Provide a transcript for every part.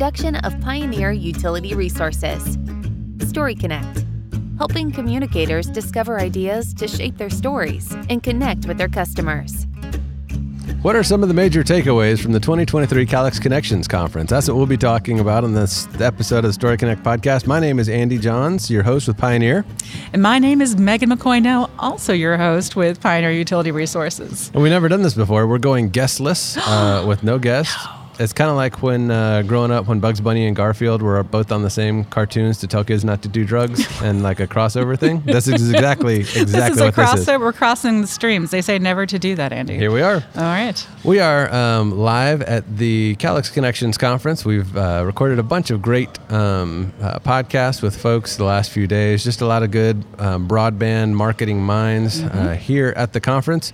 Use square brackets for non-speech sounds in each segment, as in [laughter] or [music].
production of Pioneer Utility Resources. Story Connect, helping communicators discover ideas to shape their stories and connect with their customers. What are some of the major takeaways from the 2023 Calix ConneXions Conference? That's what we'll be talking about in this episode of the Story Connect podcast. My name is Andy Johns, your host with Pioneer. And my name is Megan McCoy now, also your host with Pioneer Utility Resources. And we've never done this before. We're going guestless uh, with no guests. No it's kind of like when uh, growing up when Bugs Bunny and Garfield were both on the same cartoons to tell kids not to do drugs [laughs] and like a crossover thing. That's exactly exactly this is what a crossover. this is. We're crossing the streams. They say never to do that, Andy. Here we are. All right. We are um, live at the Calix ConneXions conference. We've uh, recorded a bunch of great um, uh, podcasts with folks the last few days. Just a lot of good um, broadband marketing minds mm-hmm. Uh, here at the conference.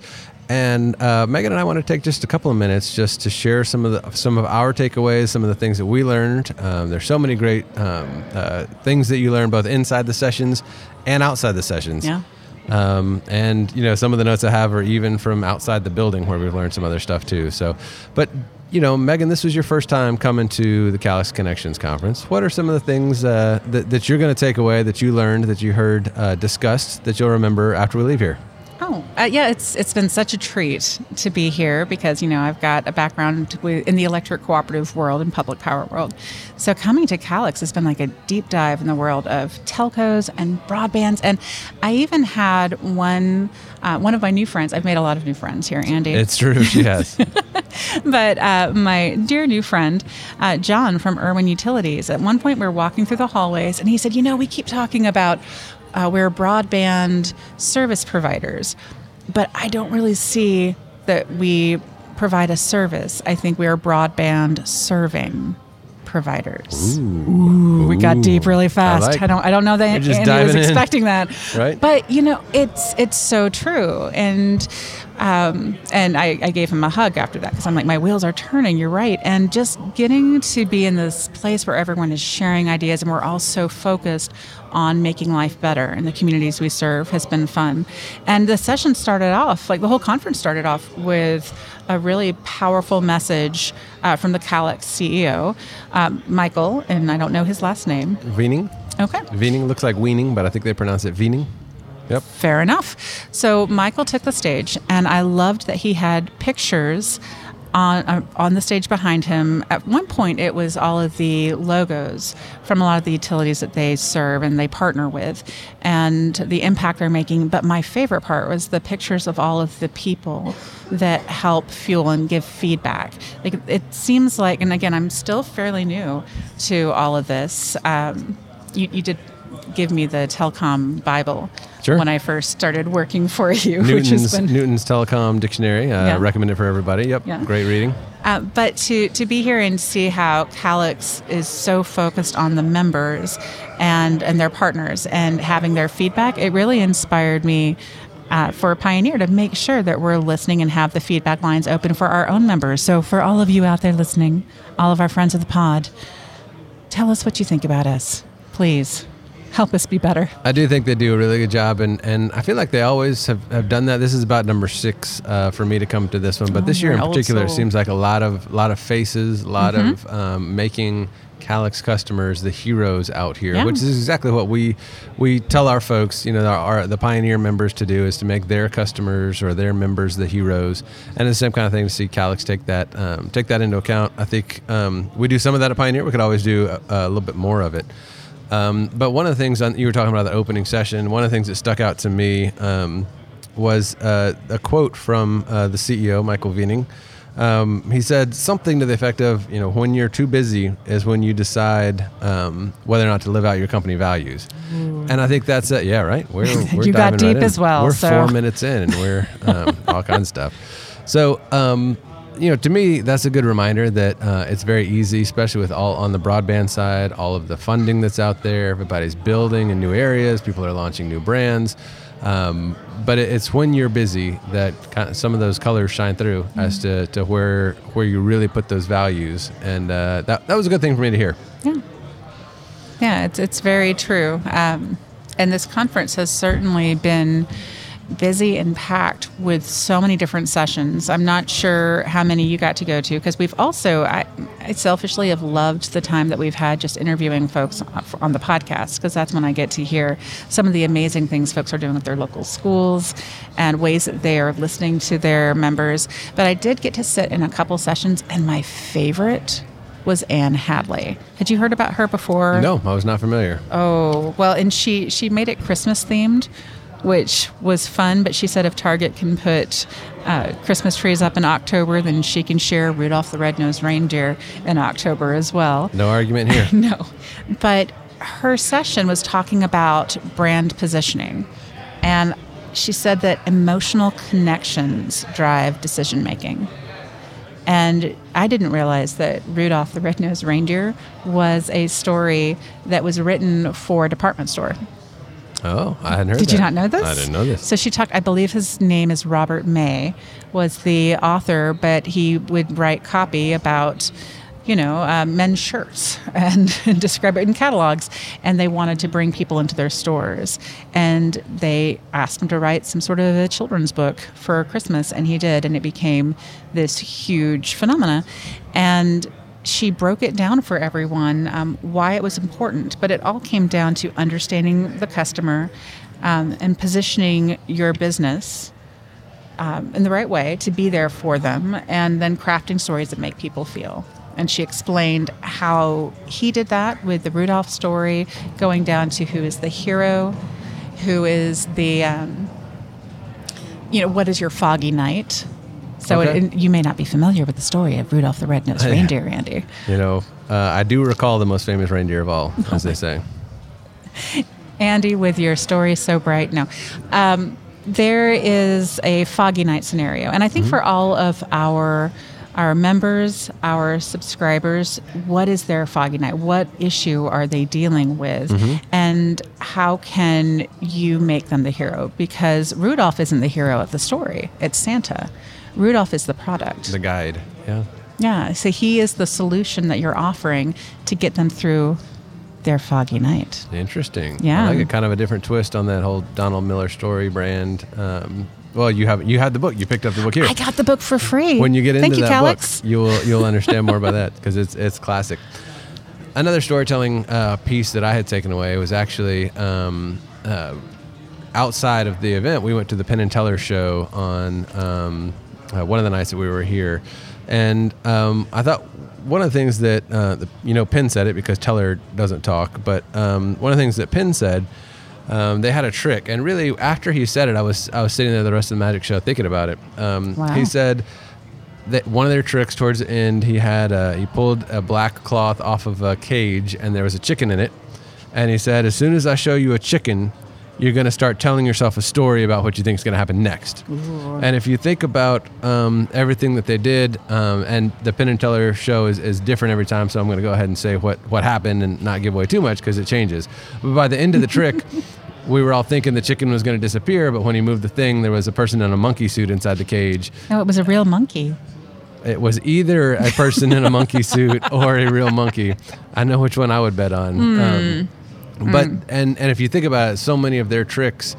And uh, Megan and I want to take just a couple of minutes just to share some of the some of our takeaways, some of the things that we learned. Um, there's so many great um, uh, things that you learn both inside the sessions and outside the sessions. Yeah. Um, and you know some of the notes I have are even from outside the building where we've learned some other stuff too. So, but you know, Megan, this was your first time coming to the Calix ConneXions conference. What are some of the things uh, that, that you're going to take away that you learned that you heard uh, discussed that you'll remember after we leave here? Oh, uh, yeah, it's it's been such a treat to be here because you know I've got a background in the electric cooperative world and public power world. So coming to Calix has been like a deep dive in the world of telcos and broadbands, and I even had one uh, one of my new friends. I've made a lot of new friends here, Andy. It's true, [laughs] she has. but uh, my dear new friend uh, John from Irwin Utilities. At one point, we were walking through the hallways, and he said, "You know, we keep talking about." Uh, we're broadband service providers, but I don't really see that we provide a service. I think we are broadband serving providers. Ooh. Ooh, we got deep really fast. I, like. I don't I don't know that Andy was expecting in. that. Right. But you know, it's it's so true. And um, and I, I, gave him a hug after that because I'm like, my wheels are turning. You're right. And just getting to be in this place where everyone is sharing ideas and we're all so focused on making life better in the communities we serve has been fun. And the session started off, like the whole conference started off with a really powerful message uh, from the Calix CEO, um, Michael, and I don't know his last name. Weening. Okay. Weening looks like weaning, but I think they pronounce it Weening. Yep. Fair enough. So Michael took the stage, and I loved that he had pictures on uh, on the stage behind him. At one point, it was all of the logos from a lot of the utilities that they serve and they partner with, and the impact they're making. But my favorite part was the pictures of all of the people that help fuel and give feedback. Like it seems like, and again, I'm still fairly new to all of this. Um, you, you did give me the telecom Bible sure. when I first started working for you. [laughs] Newton's, been, Newton's Telecom Dictionary. Uh, yeah. Recommend it for everybody. Yep, yeah. great reading. Uh, but to, to be here and see how Calix is so focused on the members and, and their partners and having their feedback, it really inspired me uh, for Pioneer to make sure that we're listening and have the feedback lines open for our own members. So, for all of you out there listening, all of our friends of the pod, tell us what you think about us, please help us be better. I do think they do a really good job, and, and I feel like they always have, have done that. This is about number six uh, for me to come to this one, but oh, this year in particular soul. seems like a lot of lot of faces, a lot mm-hmm. of um, making Calix customers the heroes out here, yeah. which is exactly what we we tell our folks, you know, our, our, the Pioneer members to do is to make their customers or their members the heroes, and it's the same kind of thing to see Calix take that um, take that into account. I think um, we do some of that at Pioneer. We could always do a, a little bit more of it. Um, but one of the things on, you were talking about the opening session, one of the things that stuck out to me um, was uh, a quote from uh, the CEO, Michael Weening. Um, he said something to the effect of, you know, when you're too busy is when you decide um, whether or not to live out your company values. Mm. And I think that's it. Yeah, right. We're, [laughs] we're you got deep right as well. We're so. four minutes in, and we're um, all kinds of stuff. So um, you know, to me, that's a good reminder that uh, it's very easy, especially with all on the broadband side, all of the funding that's out there. Everybody's building in new areas. People are launching new brands. Um, but it's when you're busy that kind of some of those colors shine through mm-hmm. as to, to where where you really put those values, and uh, that that was a good thing for me to hear. Yeah, yeah, it's it's very true. Um, and this conference has certainly been busy and packed with so many different sessions. I'm not sure how many you got to go to because we've also, I, I, selfishly have loved the time that we've had just interviewing folks on the podcast because that's when I get to hear some of the amazing things folks are doing with their local schools and ways that they are listening to their members. But I did get to sit in a couple sessions, and my favorite was Ann Handley. Had you heard about her before? No, I was not familiar. Oh, well, and she she made it Christmas themed, which was fun. But she said if Target can put uh, Christmas trees up in October, then she can share Rudolph the Red-Nosed Reindeer in October as well. No argument here. [laughs] no, but her session was talking about brand positioning, and she said that emotional connections drive decision making. And I didn't realize that Rudolph the Red-Nosed Reindeer was a story that was written for a department store. Oh, I hadn't heard. Did that. you not know this? I didn't know this. So she talked. I believe his name is Robert May, was the author, but he would write copy about, you know, uh, men's shirts [laughs] and, and [laughs] describe it in catalogs. And they wanted to bring people into their stores, and they asked him to write some sort of a children's book for Christmas, and he did, and it became this huge phenomena. And she broke it down for everyone um, why it was important. But it all came down to understanding the customer um, and positioning your business um, in the right way to be there for them, and then crafting stories that make people feel. And she explained how he did that with the Rudolph story, going down to who is the hero, who is the, um, you know, what is your foggy night? So Okay. it, you may not be familiar with the story of Rudolph the Red-Nosed. [laughs] Reindeer, Andy. You know, uh, I do recall the most famous reindeer of all, as they say. [laughs] Andy, with your story so bright. No. Um, there is a foggy night scenario. And I think for all of our our members, our subscribers, what is their foggy night? What issue are they dealing with? And how can you make them the hero? Because Rudolph isn't the hero of the story, it's Santa. Rudolph is the product. The guide. Yeah. Yeah, so he is the solution that you're offering to get them through their foggy night. Interesting. Yeah. I like it. Kind of a different twist on that whole Donald Miller StoryBrand. Um, well, you have you had the book. You picked up the book here. I got the book for free. when you get into Thank you, that Calix. book, you'll you'll [laughs] understand more about that because it's it's classic. Another storytelling uh, piece that I had taken away was actually um, uh, outside of the event. We went to the Penn and Teller show on um, uh, one of the nights that we were here, and um, I thought one of the things that uh, the, you know Penn said it because Teller doesn't talk, but um, one of the things that Penn said. Um, they had a trick, and really, after he said it, I was I was sitting there the rest of the magic show thinking about it. Um, Wow. He said that one of their tricks towards the end, he had uh, he pulled a black cloth off of a cage, and there was a chicken in it. And he said, as soon as I show you a chicken, you're going to start telling yourself a story about what you think is going to happen next. And if you think about um, everything that they did, um, and the Penn and Teller show is, is different every time, so I'm going to go ahead and say what, what happened and not give away too much because it changes. But by the end of the trick, [laughs] we were all thinking the chicken was going to disappear, but when he moved the thing, there was a person in a monkey suit inside the cage. No, it was a real monkey. It was either a person in a monkey suit or a real monkey. I know which one I would bet on. Um, but and and if you think about it, so many of their tricks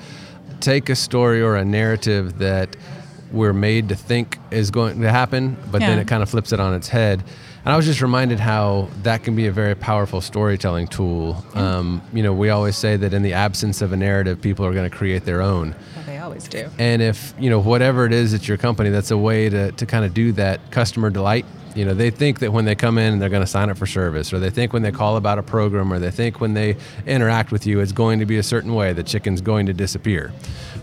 take a story or a narrative that we're made to think is going to happen, but then it kind of flips it on its head. And I was just reminded how that can be a very powerful storytelling tool. Um, you know, we always say that in the absence of a narrative, people are going to create their own. Always do. And if, you know, whatever it is at your company, that's a way to, to kind of do that customer delight. You know, they think that when they come in, they're going to sign up for service, or they think when they call about a program, or they think when they interact with you, it's going to be a certain way. The chicken's going to disappear.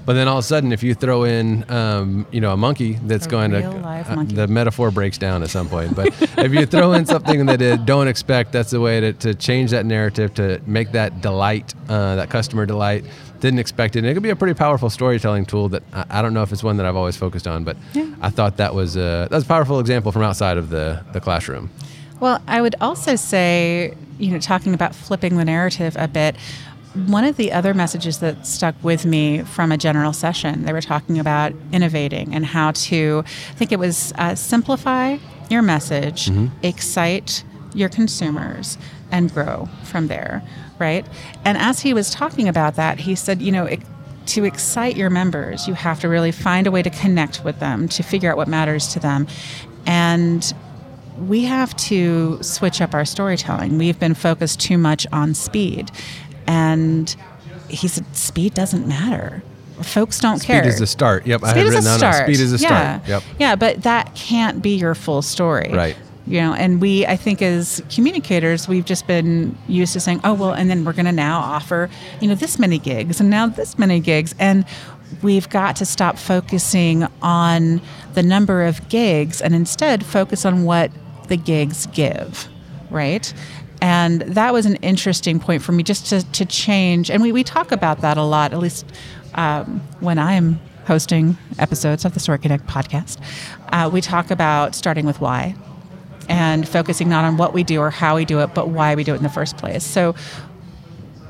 But then all of a sudden, if you throw in, um, you know, a monkey that's A going to, uh, the metaphor breaks down at some point. But if you throw in something that they don't expect, that's a way to, to change that narrative, to make that delight, uh, that customer delight. Didn't expect it. And it could be a pretty powerful storytelling tool that I, I don't know if it's one that I've always focused on, but Yeah. I thought that was a, that was a powerful example from outside of the, the classroom. Well, I would also say, you know, talking about flipping the narrative a bit, one of the other messages that stuck with me from a general session, they were talking about innovating and how to, I think it was uh, simplify your message, excite your consumers, and grow from there, right? And as he was talking about that, he said, you know, it, to excite your members, you have to really find a way to connect with them, to figure out what matters to them. And we have to switch up our storytelling. We've been focused too much on speed. And he said, speed doesn't matter. Folks don't Speed care. Speed is the start. Yep, I Speed had is a written down. start. Speed is a yeah. start. Yep. Yeah, but that can't be your full story. Right. You know, and we, I think, as communicators, we've just been used to saying, "Oh, well," and then we're going to now offer, you know, this many gigs, and now this many gigs, and we've got to stop focusing on the number of gigs and instead focus on what the gigs give, right? And that was an interesting point for me just to, to change. And we, we talk about that a lot, at least um, when I'm hosting episodes of the Story Connect podcast. Uh, we talk about starting with why and focusing not on what we do or how we do it, but why we do it in the first place. So,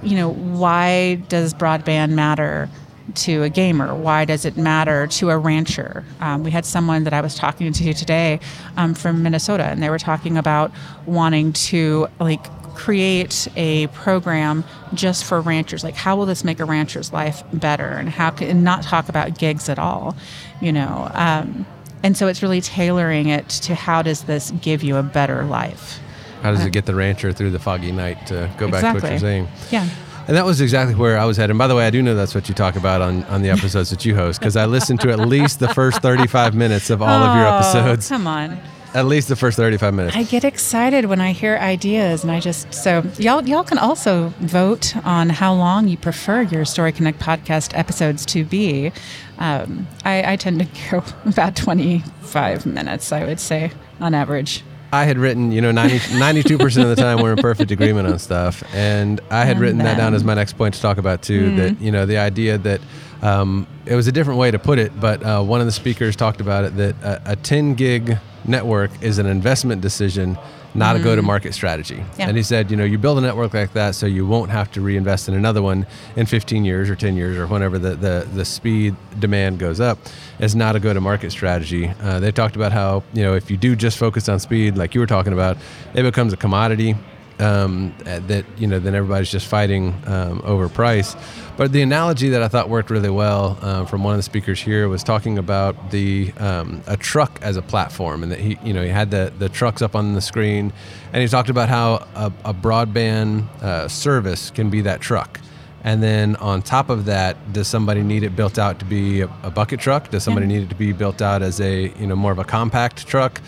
you know, why does broadband matter to a gamer? Why does it matter to a rancher? Um, we had someone that I was talking to today um, from Minnesota, and they were talking about wanting to like create a program just for ranchers. Like, how will this make a rancher's life better, and how can and not talk about gigs at all? You know. Um, and so it's really tailoring it to how does this give you a better life. How does it uh, get the rancher through the foggy night to go back to what you're saying? Yeah. And that was exactly where I was headed. And by the way, I do know that's what you talk about on, on the episodes that you host because I listened to at least the first 35 minutes of all of your Oh, episodes. Come on. At least the first 35 minutes. I get excited when I hear ideas, and I just so y'all y'all can also vote on how long you prefer your Story Connect podcast episodes to be. Um, I, I tend to [laughs] go about twenty five minutes, I would say, on average. I had written, you know, 90, 92% of the time we're in perfect agreement on stuff. And I had And written that down as my next point to talk about too. That, you know, the idea that um, it was a different way to put it, but uh, one of the speakers talked about it that a, a 10 gig network is an investment decision, not a go to market strategy. Yeah. And he said, you know, you build a network like that so you won't have to reinvest in another one in 15 years or 10 years or whenever the, the, the speed demand goes up. It's not a go to market strategy. Uh, they talked about how, you know, if you do just focus on speed, like you were talking about, it becomes a commodity um, that, you know, then everybody's just fighting um, over price. But the analogy that I thought worked really well uh, from one of the speakers here was talking about the um, a truck as a platform, and that he, you know, he had the the trucks up on the screen, and he talked about how a, a broadband uh, service can be that truck. And then on top of that, does somebody need it built out to be a, a bucket truck? Does somebody need it to be built out as a you know more of a compact truck?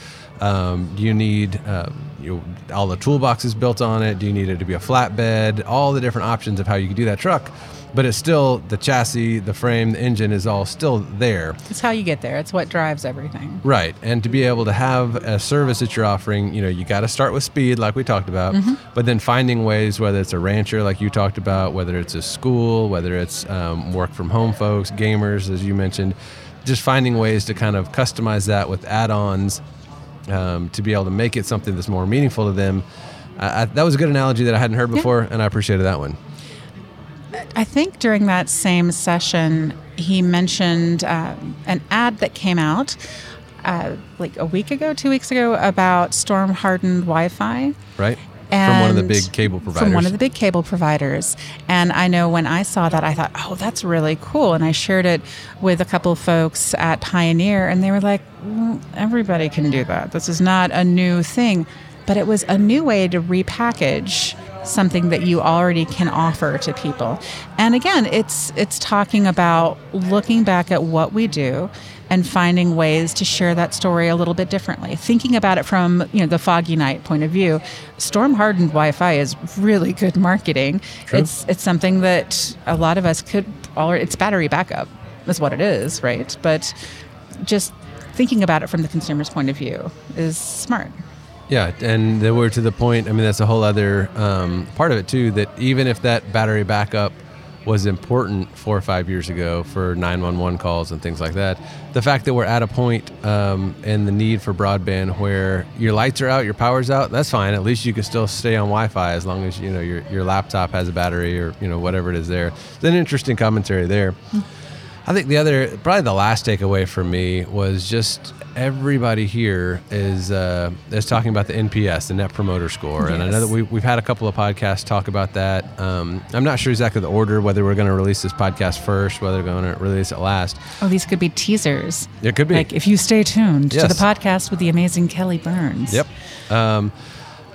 Um, do you need uh, you know, all the toolboxes built on it? Do you need it to be a flatbed? All the different options of how you can do that truck, but it's still the chassis, the frame, the engine is all still there. It's how you get there. It's what drives everything. Right. And to be able to have a service that you're offering, you know, you got to start with speed, like we talked about, but then finding ways, whether it's a rancher, like you talked about, whether it's a school, whether it's um, work from home folks, gamers, as you mentioned, just finding ways to kind of customize that with add ons um, to be able to make it something that's more meaningful to them. I, I, that was a good analogy that I hadn't heard before, and I appreciated that one. I think during that same session, he mentioned uh, an ad that came out uh, like a week ago, two weeks ago, about storm hardened Wi Fi. Right? From one of the big cable providers. From one of the big cable providers. And I know when I saw that, I thought, oh, that's really cool. And I shared it with a couple of folks at Pioneer, and they were like, "Mm, everybody can do that. This is not a new thing. But it was a new way to repackage something that you already can offer to people. And again, it's it's talking about looking back at what we do and finding ways to share that story a little bit differently. Thinking about it from, you know, the foggy night point of view. Storm hardened Wi-Fi is really good marketing. True. It's it's something that a lot of us could already it's battery backup is what it is, right? But just thinking about it from the consumer's point of view is smart. Yeah, and we're to the point. I mean, that's a whole other um, part of it too. That even if that battery backup was important four or five years ago for 911 calls and things like that, the fact that we're at a point um, in the need for broadband where your lights are out, your power's out, that's fine. At least you can still stay on Wi-Fi as long as you know your your laptop has a battery or you know whatever it is there. It's an interesting commentary there. I think the other, probably the last takeaway for me was just everybody here is uh, is talking about the NPS, the Net Promoter Score, and I know that Yes. we, we've had a couple of podcasts talk about that. Um, I'm not sure exactly the order, whether we're going to release this podcast first, whether we're going to release it last. Oh, these could be teasers. It could be. Like if you stay tuned to the podcast with the amazing Kelly Burns. Yep. Um,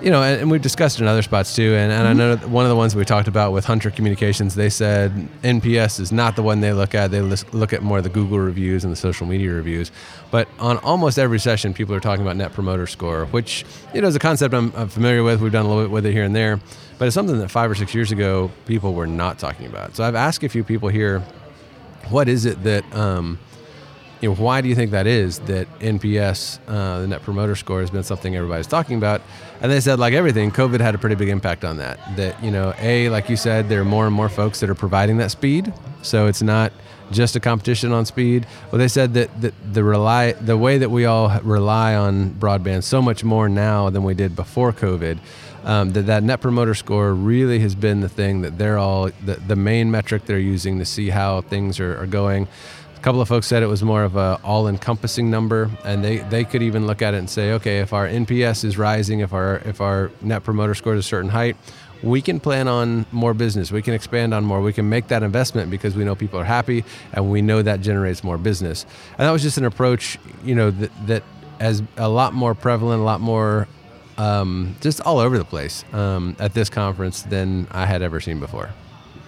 you know, and, and we've discussed it in other spots too. And, and I know that one of the ones we talked about with Hunter Communications, they said NPS is not the one they look at. They look at more of the Google reviews and the social media reviews. But on almost every session, people are talking about Net Promoter Score, which you know is a concept I'm, I'm familiar with. We've done a little bit with it here and there, but it's something that five or six years ago people were not talking about. So I've asked a few people here, what is it that um, you know, why do you think that is that NPS, uh, the Net Promoter Score, has been something everybody's talking about? And they said, like everything, COVID had a pretty big impact on that. That, you know, A, like you said, there are more and more folks that are providing that speed. So it's not just a competition on speed. Well, they said that, that the rely, the way that we all rely on broadband so much more now than we did before COVID, um, that that Net Promoter Score really has been the thing that they're all, the, the main metric they're using to see how things are, are going. A couple of folks said it was more of a all-encompassing number, and they, they could even look at it and say, okay, if our NPS is rising, if our if our Net Promoter Score is a certain height, we can plan on more business. We can expand on more. We can make that investment because we know people are happy, and we know that generates more business. And that was just an approach, you know, that that as a lot more prevalent, a lot more um, just all over the place um, at this conference than I had ever seen before.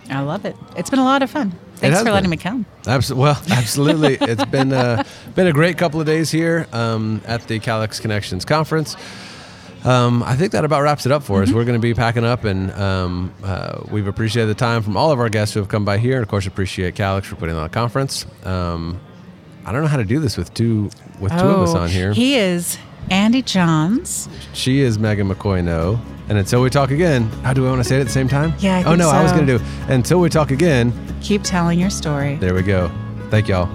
I love it. It's been a lot of fun. Thanks for letting me come. Abs- well, [laughs] absolutely. it's been uh, been a great couple of days here um, at the Calix ConneXions conference. Um, I think that about wraps it up for us. We're going to be packing up, and um, uh, we've appreciated the time from all of our guests who have come by here, and of course, appreciate Calix for putting on a conference. Um, I don't know how to do this with two with two of us on here. Oh, He is Andy Johns. she is Megan McCoy. No, and until we talk again, how do I want to say it at the same time? Yeah, I oh think no, I was going to do until we talk again. Keep telling your story. There we go. Thank y'all.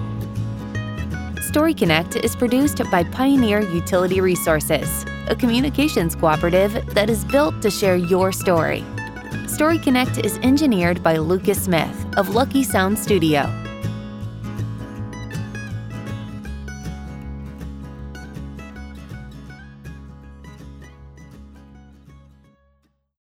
Story Connect is produced by Pioneer Utility Resources, a communications cooperative that is built to share your story. Story Connect is engineered by Lucas Smith of Lucky Sound Studio.